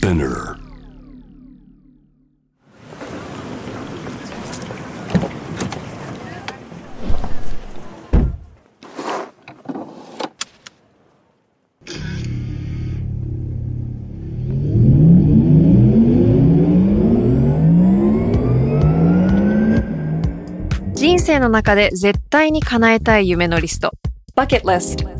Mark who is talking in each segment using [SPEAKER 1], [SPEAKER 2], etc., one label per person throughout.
[SPEAKER 1] Spinner.
[SPEAKER 2] 人生の中で絶対に叶えたい夢のリスト。Bucket List。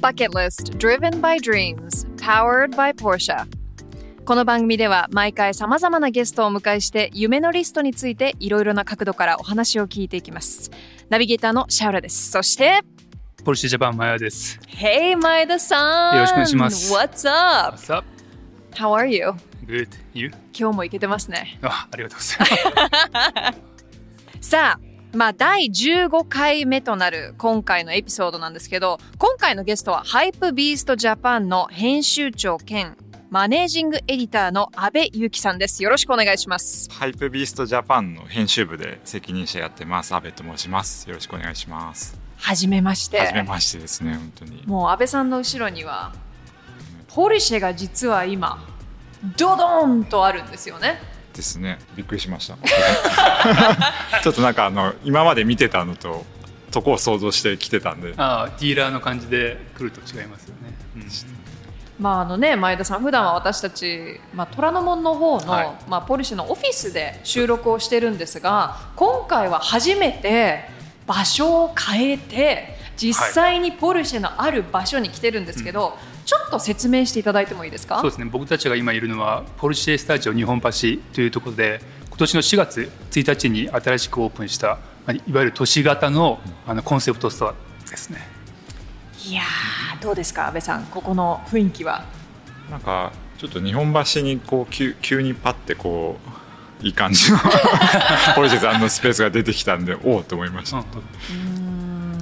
[SPEAKER 2] Bucket List Driven by Dreams Powered by Porsche この番組では毎回様々なゲストをお迎えして夢のリストについていろいろな角度からお話を聞いていきます。ナビゲーターのシャウラです。そして、
[SPEAKER 3] ポルシェジャパンマヤです。
[SPEAKER 2] Hey 前田さん
[SPEAKER 3] よろしくお願いします
[SPEAKER 2] What's up?
[SPEAKER 3] What's up?
[SPEAKER 2] How are you?
[SPEAKER 3] Good. You?
[SPEAKER 2] 今日もいけてますね。
[SPEAKER 3] あ、ありがとうございます。
[SPEAKER 2] さあ、まあ、第15回目となる今回のエピソードなんですけど今回のゲストはハイプビーストジャパンの編集長兼マネージングエディターの阿部裕樹さんです。よろしくお願いします。
[SPEAKER 4] ハイプビーストジャパンの編集部で責任者やってます阿部と申します。よろしくお願いします。
[SPEAKER 2] はじめまして。
[SPEAKER 4] はじめましてですね本当に。
[SPEAKER 2] もう安倍さんの後ろにはポルシェが実は今ドドーンとあるんですよね
[SPEAKER 4] ですね。びっくりしました。ちょっとなんかあの今まで見てたのととこを想像してきてたんで。
[SPEAKER 3] あディーラーの感じで来ると違いますよね。うん。
[SPEAKER 2] まああのね前田さん普段は私たち、まあ、虎ノ門の方の、
[SPEAKER 3] はい。
[SPEAKER 2] まあ、ポルシェのオフィスで収録をしてるんですが今回は初めて場所を変えて実際にポルシェのある場所に来てるんですけど、ちょっと説明していただいてもいいですか？
[SPEAKER 3] そうですね。僕たちが今いるのはポルシェスタジオ日本橋というところで、今年の4月1日に新しくオープンした、まあいわゆる都市型のあのコンセプトストアですね。
[SPEAKER 2] いやーどうですか安倍さん？ここの雰囲気は？
[SPEAKER 4] なんかちょっと日本橋にこう急急にパッてこういい感じの ポルシェさんのスペースが出てきたんでおおと思いました、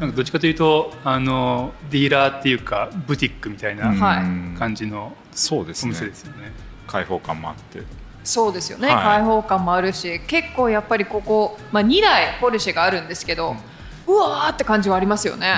[SPEAKER 3] なんかどっちかというとあのディーラーっていうかブティックみたいな感じのお
[SPEAKER 4] そうですね。
[SPEAKER 3] 店ですよね。
[SPEAKER 4] 開放感もあって。
[SPEAKER 2] そうですよね、
[SPEAKER 4] はい。
[SPEAKER 2] 開放感もあるし結構やっぱりここ、まあ、2台ポルシェがあるんですけど、うわーって感じはありますよね、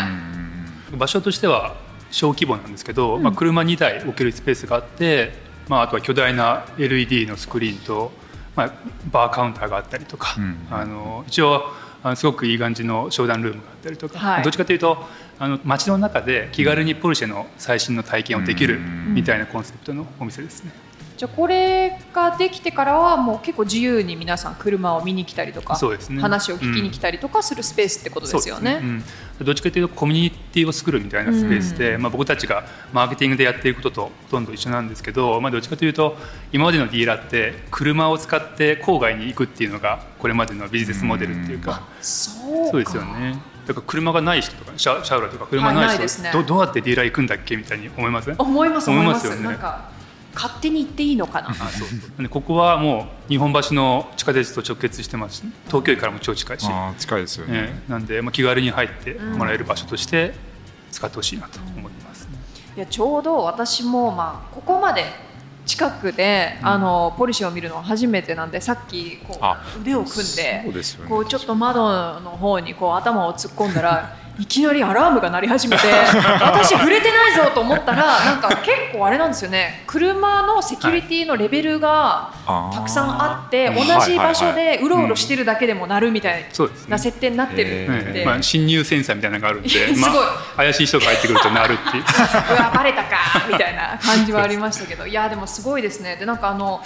[SPEAKER 3] 場所としては小規模なんですけど、まあ、車2台置けるスペースがあって、まあ、あとは巨大な LED のスクリーンと、まあ、バーカウンターがあったりとか、
[SPEAKER 4] うん。
[SPEAKER 3] あの一応あのすごくいい感じの商談ルームがあったりとか、
[SPEAKER 2] はい。
[SPEAKER 3] どっちかというとあの街の中で気軽にポルシェの最新の体験をできる
[SPEAKER 4] うん。
[SPEAKER 3] みたいなコンセプトのお店ですね。
[SPEAKER 2] じゃあこれができてからはもう結構自由に皆さん車を見に来たりとか、
[SPEAKER 3] そうですね。
[SPEAKER 2] 話を聞きに来たりとかするスペースってことですよね。
[SPEAKER 3] そうん。どっちかというとコミュニティを作るみたいなスペースで、まあ、僕たちがマーケティングでやっていることとほとんど一緒なんですけど、まあ、どっちかというと今までのディーラーって車を使って郊外に行くっていうのがこれまでのビジネスモデルっていうか、
[SPEAKER 2] そうか。
[SPEAKER 3] そうですよね。だから車がない人とかシャシャウラとか車
[SPEAKER 2] はい
[SPEAKER 3] ない人、
[SPEAKER 2] ないですね
[SPEAKER 3] どどうやってディーラー行くんだっけみたいに思いません？
[SPEAKER 2] 思います思います。
[SPEAKER 3] 思いますよね
[SPEAKER 2] 勝手に行っていいのかな？
[SPEAKER 3] あそうそう。でここはもう日本橋の地下鉄と直結してます。し東京駅からも超近いし、
[SPEAKER 4] 近いですよね、
[SPEAKER 3] ええ。なんで、まあ、気軽に入ってもらえる場所として使ってほしいなと思いますね。
[SPEAKER 2] いやちょうど私もまあここまで近くで、あのポルシェを見るのは初めてなんでさっきこ
[SPEAKER 4] あ
[SPEAKER 2] う腕を組んで
[SPEAKER 4] そうですよね。
[SPEAKER 2] こうちょっと窓の方にこう頭を突っ込んだらいきなりアラームが鳴り始めて 私触れてないぞと思ったらなんか結構あれなんですよね。車のセキュリティのレベルがたくさんあって
[SPEAKER 4] はい。
[SPEAKER 2] 同じ場所でうろうろしてるだけでも鳴るみたい
[SPEAKER 3] そうですね。
[SPEAKER 2] な設定になってるで、
[SPEAKER 3] ええまあ、侵入センサーみたいなのがあるんで、
[SPEAKER 2] すごい。
[SPEAKER 3] まあ、怪しい人が入ってくるとなるっていう。
[SPEAKER 2] うわバレたかみたいな感じはありましたけど。いやでもすごいですね。でなんかあの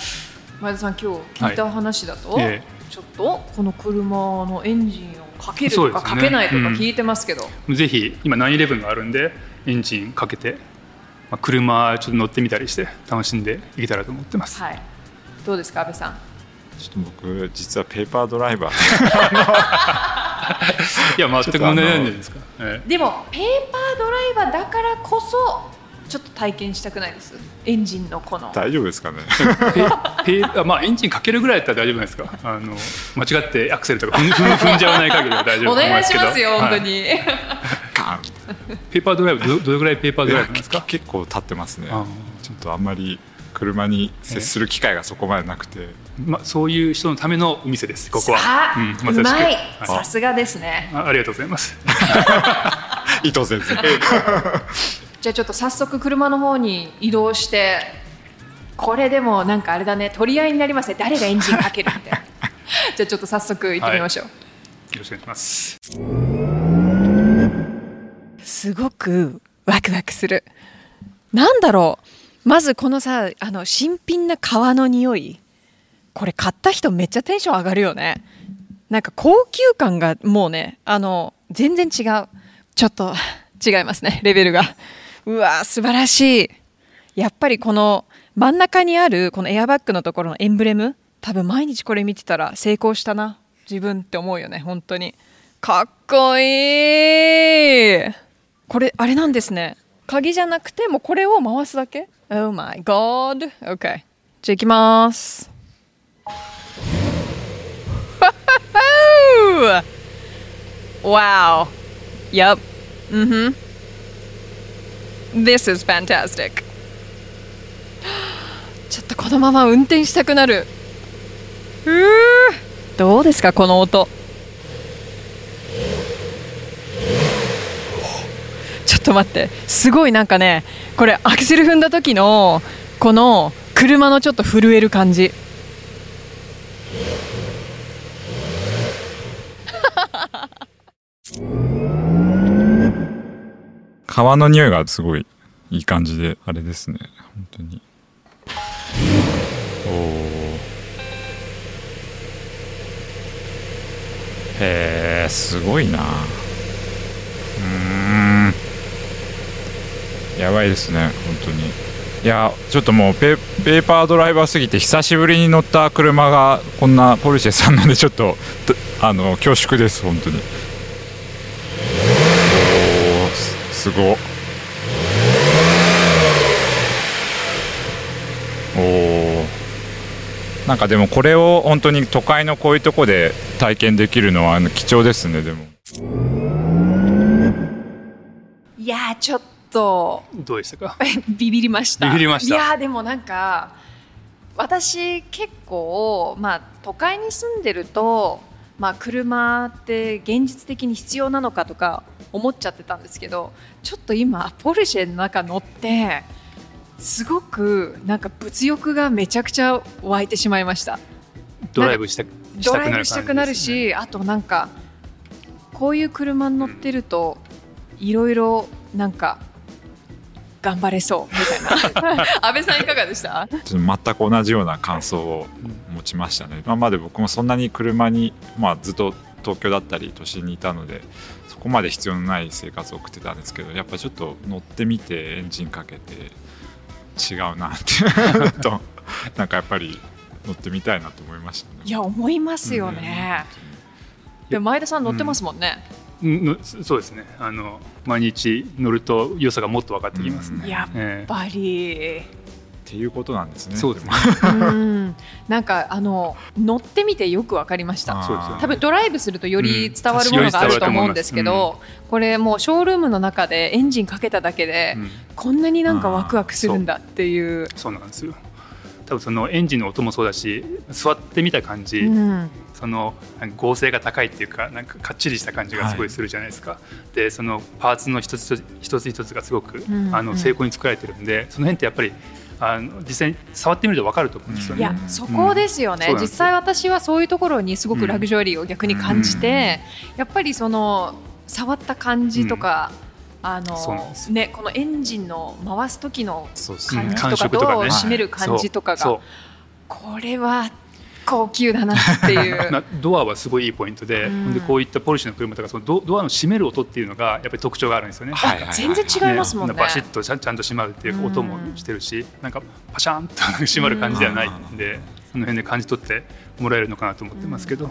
[SPEAKER 2] 前田さん今日聞いた話だと、
[SPEAKER 3] はいえ。
[SPEAKER 2] ちょっとこの車のエンジンをかけるとか、かけないとか聞いてますけど、
[SPEAKER 3] ぜひ今911があるんでエンジンかけて、まあ、車ちょっと乗ってみたりして楽しんでいけたらと思ってます。
[SPEAKER 2] はい。どうですか安倍さん？
[SPEAKER 4] ちょっと僕実はペーパードライバー。
[SPEAKER 3] いや全く問題ないんじゃないですか、え
[SPEAKER 2] でもペーパードライバーだからこそちょっと体験したくないです。エンジンのこの。
[SPEAKER 4] 大丈夫ですかね？
[SPEAKER 3] えペペまあエンジンかけるぐらいだったら大丈夫ですか？あの間違ってアクセルとか踏ん踏ん踏んじゃわない限りは大丈夫
[SPEAKER 2] お
[SPEAKER 3] だと思い
[SPEAKER 2] 願いし
[SPEAKER 3] ます
[SPEAKER 2] よ本当
[SPEAKER 3] はい
[SPEAKER 2] に、
[SPEAKER 4] ガン。
[SPEAKER 3] ペーパードライブどどれぐらいペーパードライブですか？
[SPEAKER 4] 結構経ってますね。
[SPEAKER 3] あ
[SPEAKER 4] ちょっとあんまり車に接する機会がそこまでなくて。
[SPEAKER 3] まあ、そういう人のためのお店ですここは。
[SPEAKER 2] さあ、
[SPEAKER 3] うん
[SPEAKER 2] うまい。
[SPEAKER 3] は
[SPEAKER 2] さすがですね。
[SPEAKER 3] あありがとうございます。
[SPEAKER 4] 意図せず
[SPEAKER 2] じゃあちょっと早速車の方に移動してこれでもなんかあれだね取り合いになりますね。誰がエンジンかけるみたいなじゃあちょっと早速行ってみましょう、
[SPEAKER 3] よろしくお願いします。
[SPEAKER 2] すごくワクワクする。なんだろう。まずこのさあの新品な革の匂い。これ買った人めっちゃテンション上がるよね。なんか高級感がもうねあの全然違う。ちょっと 違いますね。レベルがうわ素晴らしい。やっぱりこの真ん中にあるこのエアバッグのところのエンブレム多分毎日これ見てたら成功したな。自分って思うよね本当に。かっこいい。これあれなんですね。鍵じゃなくてもこれを回すだけ？Oh my god. OK じゃあ行きます。Wow. Yep Mm-hmm. This is fantastic. ちょっとこのまま運転したくなる。うー。どうですかこの音。ちょっと待って。すごいなんかねこれアクセル踏んだ時のこの車のちょっと震える感じ。
[SPEAKER 4] 革の匂いがすごいいい感じであれですね。本当に。おおへえすごいな。うーん。やばいですね本当に。いやちょっともうペペーパードライバーすぎて久しぶりに乗った車がこんなポルシェさんなんでちょっととあの恐縮です本当におおすすご。っおおなんかでもこれを本当に都会のこういうとこで体験できるのはあの貴重ですねでも。
[SPEAKER 2] いやーちょっと。
[SPEAKER 3] どうでしたか？
[SPEAKER 2] ビビりました。
[SPEAKER 3] ビビりました。
[SPEAKER 2] いやーでもなんか私結構まあ都会に住んでるとまあ車って現実的に必要なのかとか思っちゃってたんですけどちょっと今ポルシェの中乗ってすごくなんか物欲がめちゃくちゃ湧いてしまいました。
[SPEAKER 3] ドライブした
[SPEAKER 2] ドライブしたくなるしあとなんかこういう車に乗ってるといろいろなんか頑張れそうみたいな。安倍さんいかがでした？
[SPEAKER 4] 全く同じような感想を持ちましたね。今まで僕もそんなに車に、まあ、ずっと東京だったり都心にいたのでそこまで必要のない生活を送ってたんですけどやっぱちょっと乗ってみてエンジンかけて違うなって となんかやっぱり乗ってみたいなと思いましたね。
[SPEAKER 2] いや思いますよね、でも前田さん乗ってますもんね、
[SPEAKER 3] うんのそうですね。あの毎日乗ると良さがもっと分かってきますね、
[SPEAKER 2] うん。やっ
[SPEAKER 3] ええ。
[SPEAKER 2] やっぱり。
[SPEAKER 4] っていうことなんですね。
[SPEAKER 3] そうですね。
[SPEAKER 2] なんかあの乗ってみてよくわかりました。多分ドライブするとより伝わるものがあると思うんです。けど、これもうショールームの中でエンジンかけただけで、
[SPEAKER 3] うん。
[SPEAKER 2] こんなになんかワクワクするんだっていう。
[SPEAKER 3] そうなんですよ多分そのエンジンの音もそうだし座ってみた感じ、
[SPEAKER 2] うん。
[SPEAKER 3] その合成が高いっていうかなんかかっちりした感じがすごいするじゃないですか、でそのパーツの一つ一つ一つがすごく、
[SPEAKER 2] ん
[SPEAKER 3] あの精巧に作られてるんでその辺ってやっぱりあの実際に触ってみると分かると思うんですよね。
[SPEAKER 2] いやそこですよね、
[SPEAKER 3] そうなん。
[SPEAKER 2] 実際私はそういうところにすごくラグジュアリーを逆に感じて、やっぱりその触った感じとか、
[SPEAKER 3] うなん
[SPEAKER 2] のねこのエンジンの回す時の感じとか
[SPEAKER 3] 感触とかね。
[SPEAKER 2] ドアを閉める感じとかが、これは高級だなっていう。
[SPEAKER 3] なドアはすごいいいポイントで,、
[SPEAKER 2] うん。
[SPEAKER 3] でこういったポルシェの車とかそのドドアの閉める音っていうのがやっぱり特徴があるんですよね。
[SPEAKER 4] はいはい。はい
[SPEAKER 2] 全然違いますもんね。
[SPEAKER 3] バシッとちゃんちゃんと閉まるっていう音もしてるし、なんかパシャンと閉まる感じではないんで、その辺で感じ取ってもらえるのかなと思ってますけど、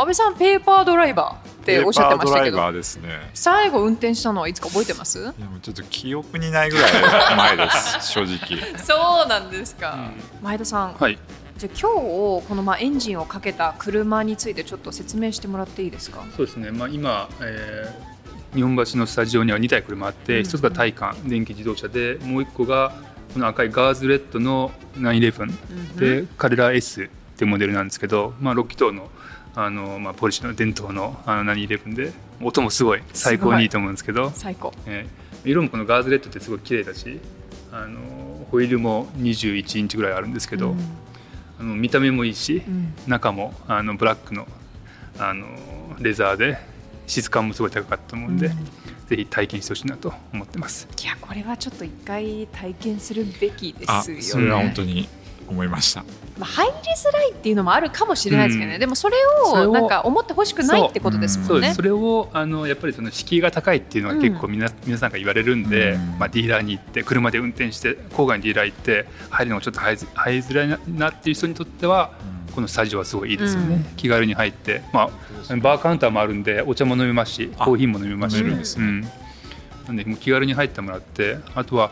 [SPEAKER 2] 安倍さんペーパードライバーっておっしゃってましたけど
[SPEAKER 4] ーですね。
[SPEAKER 2] 最後運転したのはいつか覚えてます？
[SPEAKER 4] いやもうちょっと記憶にないぐらい前です 正直。
[SPEAKER 2] そうなんですか、前田さん
[SPEAKER 3] はい。
[SPEAKER 2] じゃあ今日このまあエンジンをかけた車についてちょっと説明してもらっていいですか？
[SPEAKER 3] そうですね、まあ、今、えー日本橋のスタジオには2台車あって、
[SPEAKER 2] うん。
[SPEAKER 3] 一つが体感電気自動車でもう一個がこの赤いガーズレッドの911で、カレラ S っていうモデルなんですけど、まあ、6気筒のあの、まあ、ポリシェの伝統のあの911で音もすごい最高にいいと思うんですけど
[SPEAKER 2] 最高。
[SPEAKER 3] えー色もこのガーズレッドってすごい綺麗だしあのホイールも21インチぐらいあるんですけど、あの見た目もいいし、
[SPEAKER 2] うん。
[SPEAKER 3] 中もあのブラックのあのレザーで質感もすごい高かったと思うんで、
[SPEAKER 2] うん。
[SPEAKER 3] ぜひ体験してほしいなと思ってます。
[SPEAKER 2] いやこれはちょっと一回体験するべきで
[SPEAKER 4] あ
[SPEAKER 2] すよね。
[SPEAKER 4] それは本当に思いました。
[SPEAKER 2] まあ、入りづらいっていうのもあるかもしれないですけどね、
[SPEAKER 3] うん。
[SPEAKER 2] でもそれ
[SPEAKER 3] を
[SPEAKER 2] をなんか思ってほしくないってことですもね。
[SPEAKER 3] そう。ん。それをあのやっぱりその敷居が高いっていうのは結構みな、皆さんが言われるんで、
[SPEAKER 4] うん。
[SPEAKER 3] まあ、ディーラーに行って車で運転して郊外にディーラー行って入るのがちょっと入りづらいななっていう人にとってはこのスタジオはすごいいいですよね、
[SPEAKER 2] うん。
[SPEAKER 3] 気軽に入って、まあ、バーカウンターもあるんでお茶も飲めますし
[SPEAKER 4] あ。
[SPEAKER 3] コーヒーも飲めますし。なんでもう気軽に入ってもらってあとは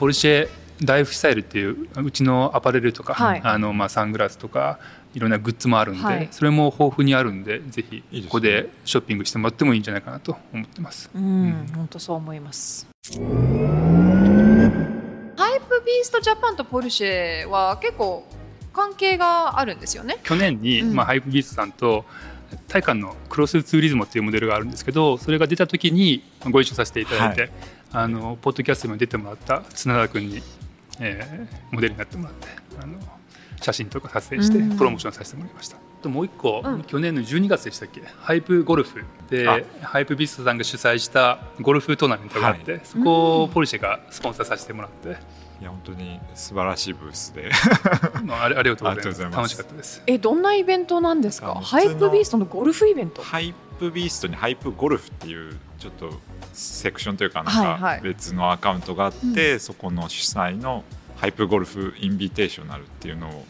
[SPEAKER 3] ポルシェライフスタイルっていううちのアパレルとか、
[SPEAKER 2] はい
[SPEAKER 3] あのまあ、サングラスとかいろんなグッズもあるんで、
[SPEAKER 2] はい
[SPEAKER 3] それも豊富にあるんでぜひここでショッピングしてもらってもいいんじゃないかなと思ってます。
[SPEAKER 2] うん、本当そう思います。ハイプビーストジャパンとポルシェは結構関係があるんですよね。
[SPEAKER 3] 去年に、
[SPEAKER 2] うん
[SPEAKER 3] まあ、ハイプビーストさんとタイカンのクロスツーリズムっていうモデルがあるんですけどそれが出た時にご一緒させていただいて、
[SPEAKER 4] はい
[SPEAKER 3] あのポッドキャストにも出てもらった綱田君に、えーモデルになってもらってあの写真とか撮影して
[SPEAKER 2] うん。
[SPEAKER 3] プロモーションさせてもらいました。あともう一個、
[SPEAKER 2] うん。
[SPEAKER 3] 去年の12月でしたっけ？ハイプゴルフ。で
[SPEAKER 4] あ。
[SPEAKER 3] ハイプビーストさんが主催したゴルフトーナメントがあって、
[SPEAKER 4] は
[SPEAKER 3] そこをポルシェがスポンサーさせてもらって、
[SPEAKER 4] いや本当に素晴らしいブースで。
[SPEAKER 3] まあ、ありありがとうございます。
[SPEAKER 4] ありがとうございます。
[SPEAKER 3] 楽しかったです。
[SPEAKER 2] え、どんなイベントなんですか？ハイプビーストのゴルフイベント。
[SPEAKER 4] ハイプビーストにハイプゴルフっていうちょっとセクションというか
[SPEAKER 2] はい
[SPEAKER 4] なん
[SPEAKER 2] はい
[SPEAKER 4] か別のアカウントがあって、そこの主催のハイプゴルフインビテーショナルっていうのを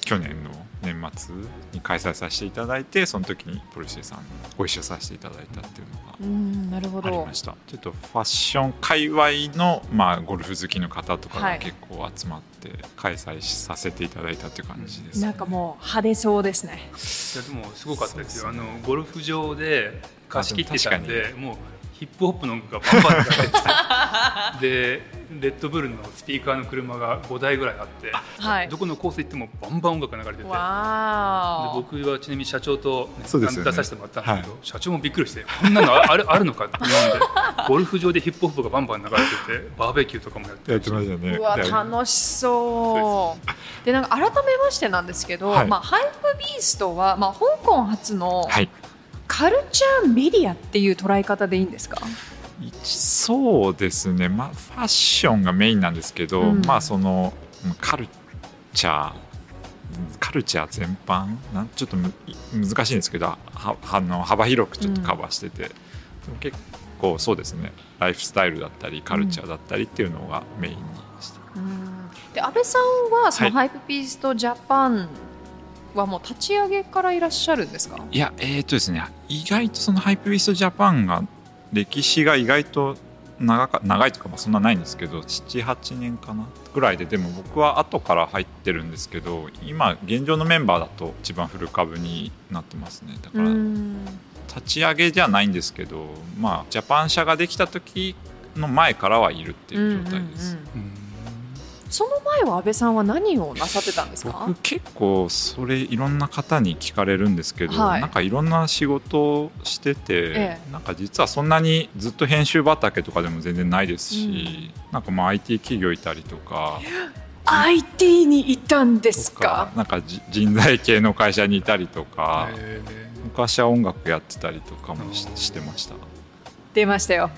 [SPEAKER 4] 去年の年末に開催させていただいてその時にポルシェさんご一緒させていただいたっていうのが
[SPEAKER 2] うん、なるほど。
[SPEAKER 4] ありま。した。ちょっとファッション界隈の、まあ、ゴルフ好きの方とか
[SPEAKER 2] はい。
[SPEAKER 4] が結構集まって開催させていただいたっていう感じです、
[SPEAKER 2] なんかもう派手そうですね。
[SPEAKER 3] いやでもすごかったですよ。あのゴルフ場で貸し切ってたんでもうヒップホップの音楽がバンバン流れててでレッドブルのスピーカーの車が5台ぐらいあって、
[SPEAKER 2] はい。
[SPEAKER 3] ど。このコース行ってもバンバン音楽が流れてて。で。僕はちなみに社長と、ね
[SPEAKER 4] ね。
[SPEAKER 3] 出させてもらったんですけど、社長もびっくりしてこんなのあある あるのかって思うんでゴルフ場でヒップホップがバンバン流れててバーベキューとかもやって
[SPEAKER 4] てましたね。
[SPEAKER 2] うわ
[SPEAKER 4] で
[SPEAKER 2] 楽しそう。でなんか改めましてなんですけど、
[SPEAKER 4] はい。
[SPEAKER 2] まあハイプビーストはまあ香港発の
[SPEAKER 4] はい
[SPEAKER 2] カルチャーメディアっていう捉え方でいいんですか？
[SPEAKER 4] 一そうですね、まあ、ファッションがメインなんですけど、
[SPEAKER 2] うん。
[SPEAKER 4] まあそのうんカルチャーカルチャー全般？なんちょっとむ難しいんですけどはあの幅広くちょっとカバーしてて、でも結構そうですね。ライフスタイルだったりカルチャーだったりっていうのがメインにして、
[SPEAKER 2] で安倍さんはその
[SPEAKER 4] はい。
[SPEAKER 2] ハイプビーストジャパンはもう立ち上げからいらっしゃるんですか？
[SPEAKER 4] いやえー、とですね意外とそのハイプビストジャパンが歴史が意外と長か長いとかまあそんなないんですけど78年かなぐらいででも僕は後から入ってるんですけど今現状のメンバーだと一番古株になってますね。だから
[SPEAKER 2] うん
[SPEAKER 4] 立ち上げじゃないんですけどまあジャパン社ができた時の前からはいるっていう状態です、
[SPEAKER 2] うんうんうん
[SPEAKER 3] うん
[SPEAKER 2] その前は安倍さんは何をなさってたんですか？
[SPEAKER 4] 僕？結構それいろんな方に聞かれるんですけど、
[SPEAKER 2] はい
[SPEAKER 4] なんかいろんな仕事をしてて、
[SPEAKER 2] え
[SPEAKER 4] なんか実はそんなにずっと編集畑とかでも全然ないですし、なんかまあ IT 企業いたりとか
[SPEAKER 2] IT にいたんです
[SPEAKER 4] とか
[SPEAKER 2] か？
[SPEAKER 4] なんかじ人材系の会社にいたりとか、
[SPEAKER 3] え
[SPEAKER 4] 昔は音楽やってたりとかもし
[SPEAKER 3] うん
[SPEAKER 4] してました。
[SPEAKER 2] 出ましたよ。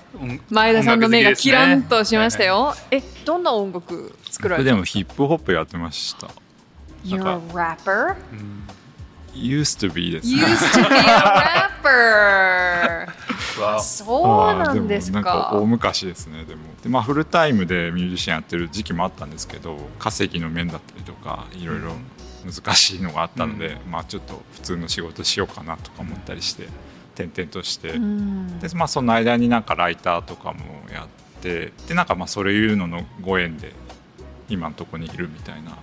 [SPEAKER 2] 前田さんの目がキランとしましたよ。え、どんな音楽作られ
[SPEAKER 4] 僕でもヒップホップやってました。
[SPEAKER 2] You're a rapper?
[SPEAKER 3] うん
[SPEAKER 4] used to be ですね。
[SPEAKER 2] Used to be a rapper! そうなんです
[SPEAKER 4] あーもなんか大
[SPEAKER 2] か。
[SPEAKER 4] 昔ですねでもで、まあ、フルタイムでミュージシャンやってる時期もあったんですけど稼ぎの面だったりとかいろいろ難しいのがあったので、まあ、ちょっと普通の仕事しようかなとか思ったりして転々として、
[SPEAKER 2] うん。
[SPEAKER 4] でまあ、その間になんかライターとかもやってでなんかまあそれいうののご縁で今のところにいるみたいな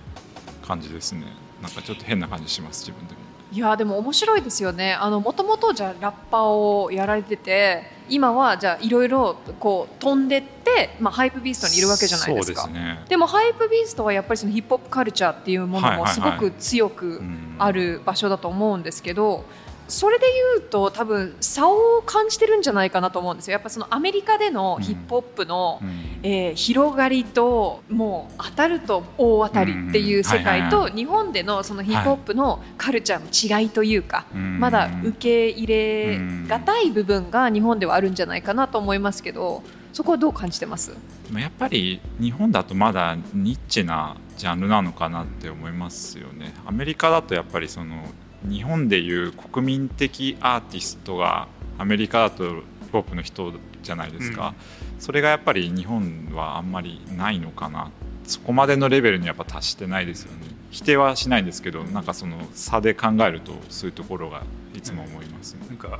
[SPEAKER 4] 感じですね。なんかちょっと変な感じします自分でも。
[SPEAKER 2] いやでも面白いですよね。あのもともとじゃあラッパーをやられてて今はじゃあいろいろこう飛んでって、まあ、ハイプビーストにいるわけじゃないですか。
[SPEAKER 4] ね。
[SPEAKER 2] でもハイプビーストはやっぱりそのヒップホップカルチャーっていうものもすごく強く
[SPEAKER 4] うん。
[SPEAKER 2] ある場所だと思うんですけど、それで言うと多分差を感じてるんじゃないかなと思うんですよ。やっぱそのアメリカでのヒップホップの、
[SPEAKER 4] うん。
[SPEAKER 2] えー広がりともう当たると大当たりっていう世界と日本でのそのヒップホップのカルチャーの違いというか、
[SPEAKER 4] うん。
[SPEAKER 2] まだ受け入れがたい部分が日本ではあるんじゃないかなと思いますけどそこはどう感じてます？
[SPEAKER 4] まあやっぱり日本だとまだニッチなジャンルなのかなって思いますよね。アメリカだとやっぱりその日本でいう国民的アーティストがアメリカだとヒップホップの人じゃないですか、それがやっぱり日本はあんまりないのかな。そこまでのレベルにやっぱ達してないですよね。否定はしないんですけどなんかその差で考えるとそういうところがいつも思いますね。
[SPEAKER 3] なんか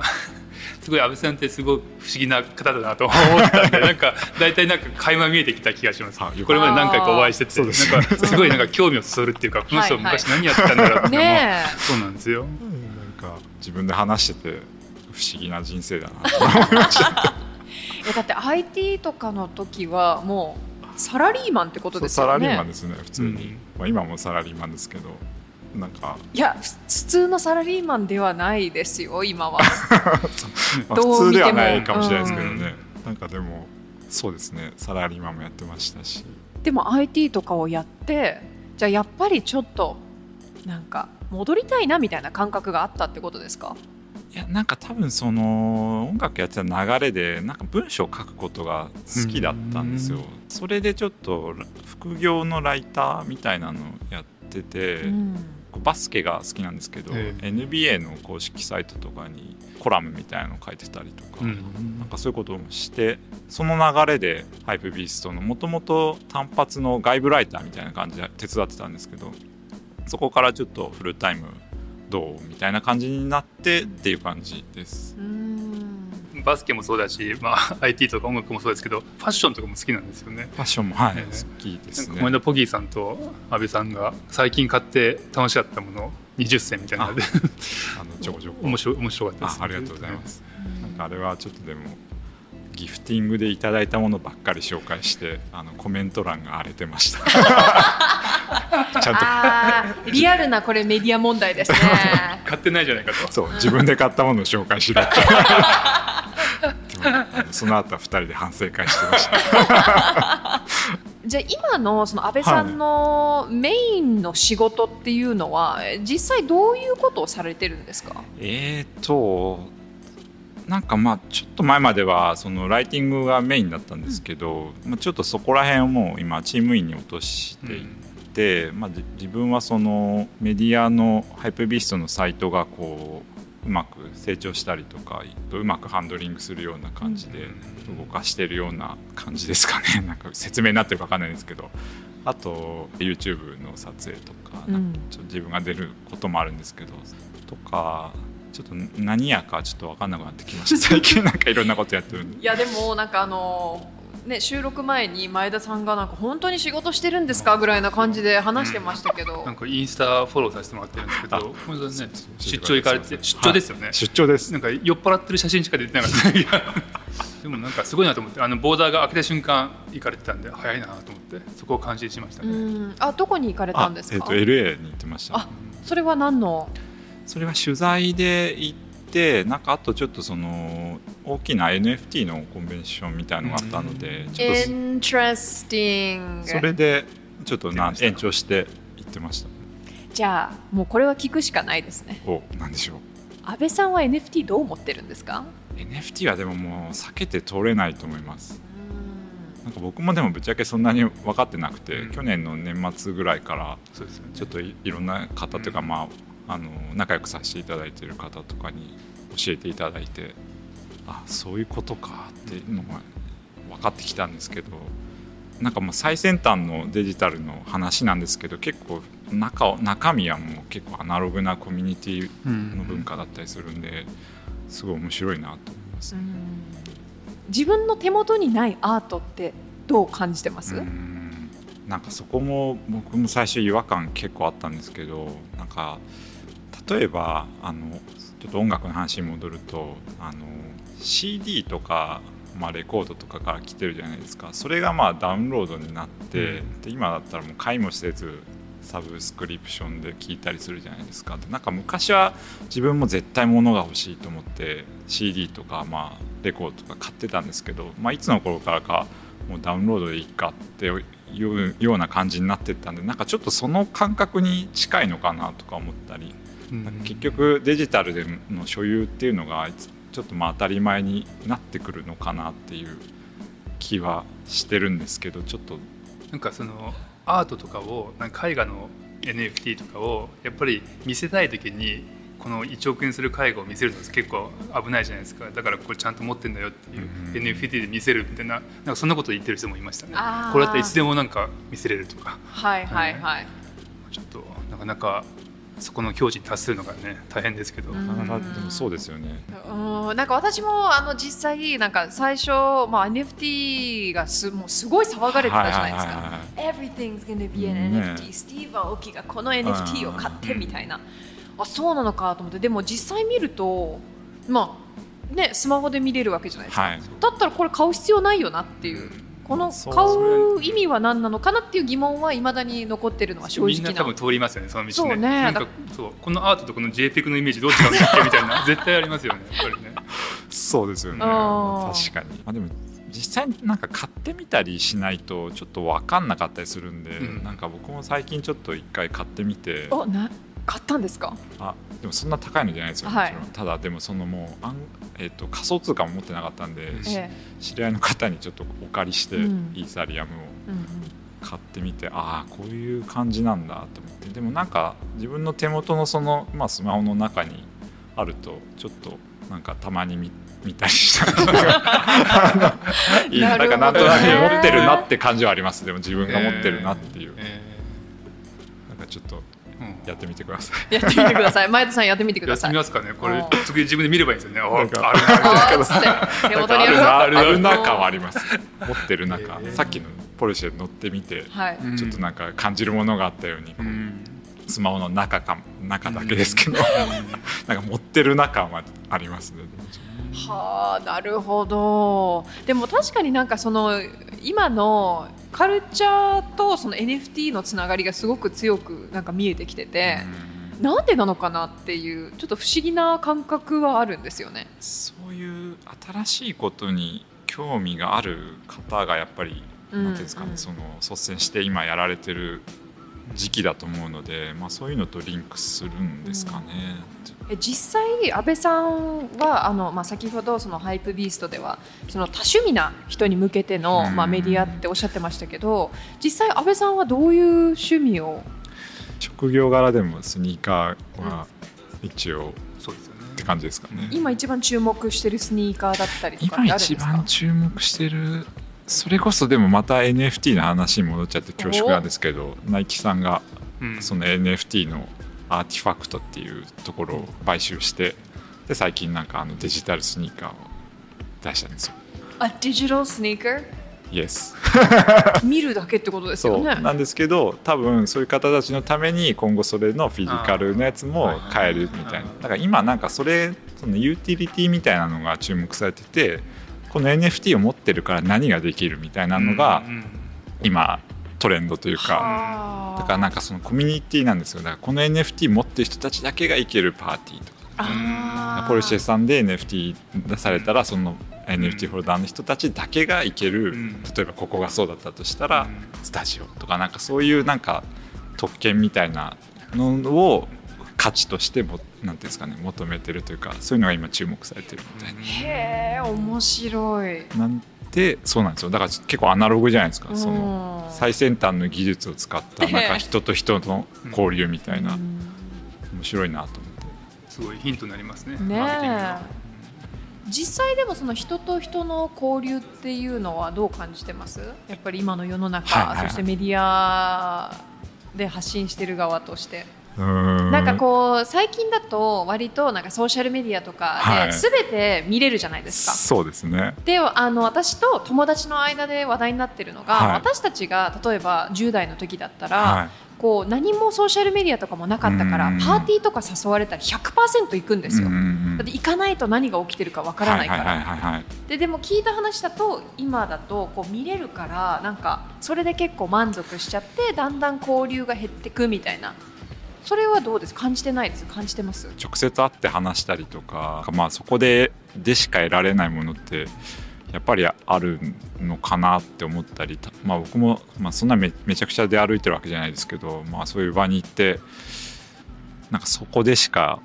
[SPEAKER 3] すごい安倍さんってすごい不思議な方だなと思ったんで なんか大体なんか垣間見えてきた気がします。これまで何回かお会いしててなんかす。ごいなんか興味をそそるっていうかこの人
[SPEAKER 2] はい。はい
[SPEAKER 3] 昔何やってたんだろうって思う
[SPEAKER 2] ね
[SPEAKER 3] そうなんですよ。
[SPEAKER 4] なんか自分で話してて不思議な人生だなと思いました。
[SPEAKER 2] ええだって IT とかの時はもうサラリーマンってことですよね。
[SPEAKER 4] サラリーマンですね普通に、
[SPEAKER 3] うん。
[SPEAKER 4] まあ、今もサラリーマンですけどなんか、
[SPEAKER 2] いやふ普通のサラリーマンではないですよ今は。
[SPEAKER 4] 普通ではないかもしれないですけどね、なんかでもそうですね。サラリーマンもやってましたし。
[SPEAKER 2] でも IT とかをやってじゃあやっぱりちょっとなんか戻りたいなみたいな感覚があったってことですか？
[SPEAKER 4] いやなんか多分その音楽やってた流れでなんか文章を書くことが好きだったんですよ。
[SPEAKER 3] うん。
[SPEAKER 4] それでちょっと副業のライターみたいなのやってて、
[SPEAKER 2] うん
[SPEAKER 4] バスケが好きなんですけど、
[SPEAKER 3] え
[SPEAKER 4] NBA の公式サイトとかにコラムみたいなの書いてたりとか、
[SPEAKER 3] うん
[SPEAKER 4] なんかそういうこともしてその流れでハイプビーストのもともと単発の外部ライターみたいな感じで手伝ってたんですけどそこからちょっとフルタイムどうみたいな感じになってっていう感じです。
[SPEAKER 2] うん
[SPEAKER 3] バスケもそうだし、まあ、IT とか音楽もそうですけどファッションとかも好きなんですよね。
[SPEAKER 4] ファッションもはい、
[SPEAKER 3] ええ。
[SPEAKER 4] 好きですね。
[SPEAKER 3] この。間ポギーさんと安倍さんが最近買って楽しかったもの20選みたいな。ので
[SPEAKER 4] あのちょこちょこ。
[SPEAKER 3] 面白い面白かったです
[SPEAKER 4] あありがとうございます。なんかあれはちょっとでもギフティングでいただいたものばっかり紹介してあのコメント欄が荒れてました。ちゃんと。
[SPEAKER 2] リアルなこれメディア問題ですね。
[SPEAKER 3] 買ってないじゃないかと。
[SPEAKER 4] そう自分で買ったものを紹介しろって その後は2人で反省会してました。
[SPEAKER 2] じゃあ今のその安倍さんのメインの仕事っていうのは実際どういうことをされてるんですか？
[SPEAKER 4] えーとなんかまあちょっと前まではそのライティングがメインだったんですけど、まあ、ちょっとそこら辺をもう今チーム員に落としていて、まあ、じ自分はそのメディアのハイプビーストのサイトがこううまく成長したりとかうまくハンドリングするような感じで動かしてるような感じですかね。なんか説明になってるか分かんないですけど。あと YouTube の撮影とか
[SPEAKER 2] うん。
[SPEAKER 4] なんかちょっと自分が出ることもあるんですけどとかちょっと何やかちょっと分かんなくなってきました。最近なんかいろんなことやってるんで。
[SPEAKER 2] いやでもなんかあのね、収録前に前田さんがなんか本当に仕事してるんですか？ぐらいな感じで話してましたけど、
[SPEAKER 3] なんかインスタフォローさせてもらってるんですけ
[SPEAKER 4] あ
[SPEAKER 3] ど本当にね出張行かれて出張ですよね、
[SPEAKER 4] 出張です。
[SPEAKER 3] なんか酔っ払ってる写真しか出てなかった。い やでもなんかすごいなと思ってあのボーダーが開けた瞬間行かれてたんで早いなと思ってそこを感心しました
[SPEAKER 2] う
[SPEAKER 3] ね、
[SPEAKER 2] ん。あどこに行かれたんですか、
[SPEAKER 4] あえっと LA に行ってました。
[SPEAKER 2] あそれは何の？
[SPEAKER 4] それは取材で行ってなんかあとちょっとその大きな NFT のコンベンションみたいのがあったのでちょっと
[SPEAKER 2] Interesting.
[SPEAKER 4] それでちょっとな延長して行ってました。
[SPEAKER 2] じゃあもうこれは聞くしかないですね。
[SPEAKER 4] おなんでしょう。
[SPEAKER 2] 安倍さんは NFT どう思ってるんですか
[SPEAKER 4] ？NFT はでももう避けて通れないと思います。なんか僕もでもぶっちゃけそんなに分かってなくて、
[SPEAKER 3] うん。
[SPEAKER 4] 去年の年末ぐらいからちょっといいろんな方というか、
[SPEAKER 3] うん
[SPEAKER 4] まああの仲良くさせていただいている方とかに教えていただいてあそういうことかっていうのが分かってきたんですけどなんかもう最先端のデジタルの話なんですけど結構中中身はもう結構アナログなコミュニティの文化だったりするんで、すごい面白いなと思います、
[SPEAKER 2] 自分の手元にないアートってどう感じてます？
[SPEAKER 4] なんかそこも僕も最初違和感結構あったんですけどなんか例えばあのちょっと音楽の話に戻るとあの CD とかまあ、レコードとかから来てるじゃないですか。それがまあダウンロードになって、うん、で今だったらもう買いもせずサブスクリプションで聞いたりするじゃないですか。なんか昔は自分も絶対物が欲しいと思って CD とかまあレコードとか買ってたんですけど、まあ、いつの頃からかもうダウンロードでいいかっていうような感じになってったんでなんかちょっとその感覚に近いのかなとか思ったり、うん、結局デジタルでの所有っていうのがちょっとまあ当たり前になってくるのかなっていう気はしてるんですけどちょっと
[SPEAKER 3] なんかそのアートとかをなんか絵画の NFT とかをやっぱり見せたい時にこの1億円する絵画を見せるの結構危ないじゃないですかだからこれちゃん。と持ってんだよっていう、うん、NFT で見せるみたいななんかそんなこと言ってる人もいましたね。これだったらいつでもなんか見せれるとか。
[SPEAKER 2] はいはい。はい、
[SPEAKER 3] ちょっとなかなかそこの境地に達するのがね大変ですけど、なかなか
[SPEAKER 4] でもそうですよね。
[SPEAKER 2] うん、なんか私もあの実際なんか最初まあ NFT がすもうすごい騒がれてたじゃないですか。Everything's gonna be an NFT、ね、スティーブ・アオキがこの NFT を買ってみたいな。あそうなのかと思ってでも実際見るとまあねスマホで見れるわけじゃないですか。はい、だったらこれ買う必要ないよなっていう。この買う意味は何なのかなっていう疑問はいまだに残ってるのは正直
[SPEAKER 3] みんな多分通りますよねその道ね。ねなんかそうこのアートとこの JPEG のイメージどう違うんだっけみたいな絶対ありますよねやっぱりね。
[SPEAKER 4] そうですよね確かに。あでも実際になんか買ってみたりしないとちょっと分かんなかったりするんで、うん、なんか僕も最近ちょっと一回買ってみて。
[SPEAKER 2] おな買ったんですか？
[SPEAKER 4] あでもそんな高いのじゃないですよ、はい、ただでもそのもうあん、えーと、仮想通貨も持ってなかったんで、ええ、知り合いの方にちょっとお借りして、うん、イーサリアムを買ってみて、うんうん、ああこういう感じなんだと思って。でもなんか自分の手元のその、まあ、スマホの中にあるとちょっとなんかたまに見見たりした いいなんかなんとなく持ってるなって感じはあります。でも自分が持ってるなっていう、えー、なんかちょっとやってみてください。
[SPEAKER 2] やってみてください。前田さんやってみてください。
[SPEAKER 3] やってみますかね。これ。次自分で見ればいいんですよね。ある
[SPEAKER 2] 手元に
[SPEAKER 4] ある。ある中はあります。持ってる中、さっきのポルシェ乗ってみて、ちょっとなんか感じるものがあったように、スマホの中か中だけですけど、なんか持ってる中はありますね。
[SPEAKER 2] はあなるほど。でも確かになんかその今のカルチャーとその NFT のつながりがすごく強くなんか見えてきてて、ん。なんでなのかなっていうちょっと不思議な感覚はあるんですよね。
[SPEAKER 4] そういう新しいことに興味がある方がやっぱり、うん、なんていうんですかね、その率先して今やられてる時期だと思うので、まあ、そういうのとリンクするんですかね。
[SPEAKER 2] うん、実際安倍さんはあの、まあ、先ほどそのハイプビーストではその多趣味な人に向けての、まあ、メディアっておっしゃってましたけど実際安倍さんはどういう趣味を？
[SPEAKER 4] 職業柄でもスニーカーは一応、そうですよね。って感じですかね。
[SPEAKER 2] 今一番注目してるスニーカーだったりとか？今
[SPEAKER 4] 一番注目してるそれこそでもまた NFT の話に戻っちゃって恐縮なんですけどナイキさんがその NFT のアーティファクトっていうところを買収してで最近なんかあのデジタルスニーカーを出したんですよ。
[SPEAKER 2] あデジタルスニーカー
[SPEAKER 4] Yes
[SPEAKER 2] 見るだけってことですよね。
[SPEAKER 4] なんですけど多分そういう方たちのために今後それのフィジカルのやつも買えるみたいな。だから今なんかそれそのユーティリティみたいなのが注目されててこの NFT を持ってるから何ができるみたいなのが今トレンドというか。だからなんかそのコミュニティなんですよ。だからこの NFT 持ってる人たちだけが行けるパーティーとか。ポルシェさんで NFT 出されたらその NFT ホルダーの人たちだけが行ける。例えばここがそうだったとしたらスタジオとかなんかそういうなんか特権みたいなのを価値としてもなんていうんですかね求めてるというかそういうのが今注目されてるみたいな。
[SPEAKER 2] へえ面白い。
[SPEAKER 4] なんでそうなんですよ。だから結構アナログじゃないですか、その最先端の技術を使ったなんか人と人の交流みたいな、面白いなと思って。
[SPEAKER 3] すごいヒントになりますね。ね
[SPEAKER 2] 実際でもその人と人の交流っていうのはどう感じてます？やっぱり今の世の中、
[SPEAKER 4] はいはいはい。
[SPEAKER 2] そしてメディアで発信してる側として。
[SPEAKER 4] な
[SPEAKER 2] なんかこう最近だと割となんかソーシャルメディアとか
[SPEAKER 4] はい。
[SPEAKER 2] で全て見れるじゃないですか。
[SPEAKER 4] そうですね。
[SPEAKER 2] であの私と友達の間で話題になってるのが、
[SPEAKER 4] はい。
[SPEAKER 2] 私たちが例えば10代の時だったら、
[SPEAKER 4] はい。
[SPEAKER 2] こう何もソーシャルメディアとかもなかったから
[SPEAKER 4] うん。
[SPEAKER 2] パーティーとか誘われたら100%行くんですよ。だって行かないと何が起きてるかわからないから、
[SPEAKER 4] はいはいはいはいはい。
[SPEAKER 2] ででも聞いた話だと今だとこう見れるからなんかそれで結構満足しちゃってだんだん交流が減ってくみたいなそれはどうです？感じてないです？感じてます？
[SPEAKER 4] 直接会って話したりとか、まあ、そこででしか得られないものってやっぱりあるのかなって思ったり、まあ、僕も、まあ、そんなめめちゃくちゃ出歩いてるわけじゃないですけど、まあ、そういう場に行ってなんかそこでしか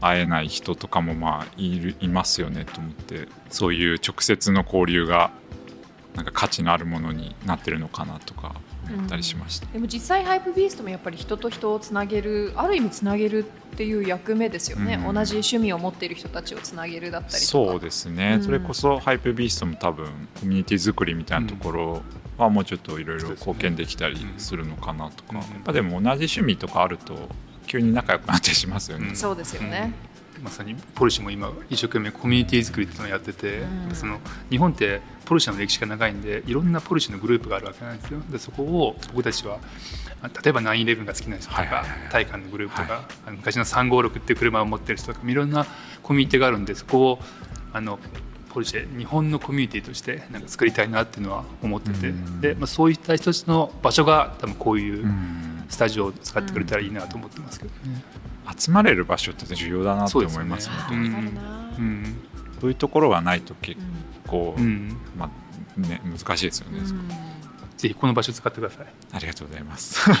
[SPEAKER 4] 会えない人とかもまあいるいますよねと思ってそういう直接の交流がなんか価値のあるものになってるのかなとか。たりしました。
[SPEAKER 2] でも実際ハイプビーストもやっぱり人と人をつなげるある意味つなげるっていう役目ですよね、
[SPEAKER 4] うん。
[SPEAKER 2] 同じ趣味を持っている人たちをつなげるだったりとか。
[SPEAKER 4] そうですね、
[SPEAKER 2] うん。
[SPEAKER 4] それこそハイプビーストも多分コミュニティ作りみたいなところはもうちょっといろいろ貢献できたりするのかなとか、
[SPEAKER 3] うん。
[SPEAKER 4] やっぱでも同じ趣味とかあると急に仲良くなってしますよね、
[SPEAKER 3] うん。
[SPEAKER 2] そうですよね、
[SPEAKER 3] まさにポルシェも今一生懸命コミュニティ作りっていうのをやってて、
[SPEAKER 2] うん。
[SPEAKER 3] その日本ってポルシェの歴史が長いんでいろんなポルシェのグループがあるわけなんですよ。でそこを僕たちはあ例えば911が好きな人とか、
[SPEAKER 4] はいはいはい
[SPEAKER 3] 大韓のグループとか、あの昔の356っていう車を持ってる人とかいろんなコミュニティがあるんでそこをあのポルシェ日本のコミュニティとしてなんか作りたいなっていうのは思ってて、
[SPEAKER 4] うん。
[SPEAKER 3] で、まあ、そういった人たちの場所が多分こういう
[SPEAKER 4] うん。
[SPEAKER 3] スタジオを使ってくれたらいいなと思ってますけどね。
[SPEAKER 4] 集まれる場所って重要だなって思います
[SPEAKER 3] そうです
[SPEAKER 2] あ
[SPEAKER 3] ね。うん。
[SPEAKER 4] そういうところがないと結構、
[SPEAKER 3] うん。
[SPEAKER 4] まあね、難しいですよね、
[SPEAKER 2] うん。
[SPEAKER 3] ぜひこの場所使ってください。
[SPEAKER 4] ありがとうございます。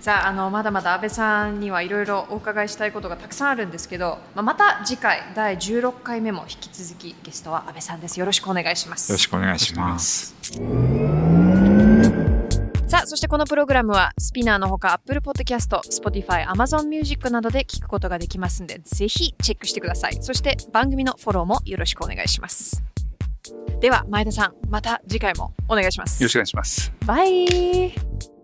[SPEAKER 2] さああのまだまだ阿部さんにはいろいろお伺いしたいことがたくさんあるんですけど、まあ、また次回第16回目も引き続きゲストは阿部さんです。よろしくお願いします。
[SPEAKER 4] よろしくお願いします
[SPEAKER 2] さあそしてこのプログラムは SPINEAR のほか Apple Podcast、Spotify、Amazon Music などで聞くことができますのでぜひチェックしてください。そして番組のフォローもよろしくお願いします。では前田さんまた次回もお願いします。
[SPEAKER 3] よろしくお願いします。
[SPEAKER 2] bye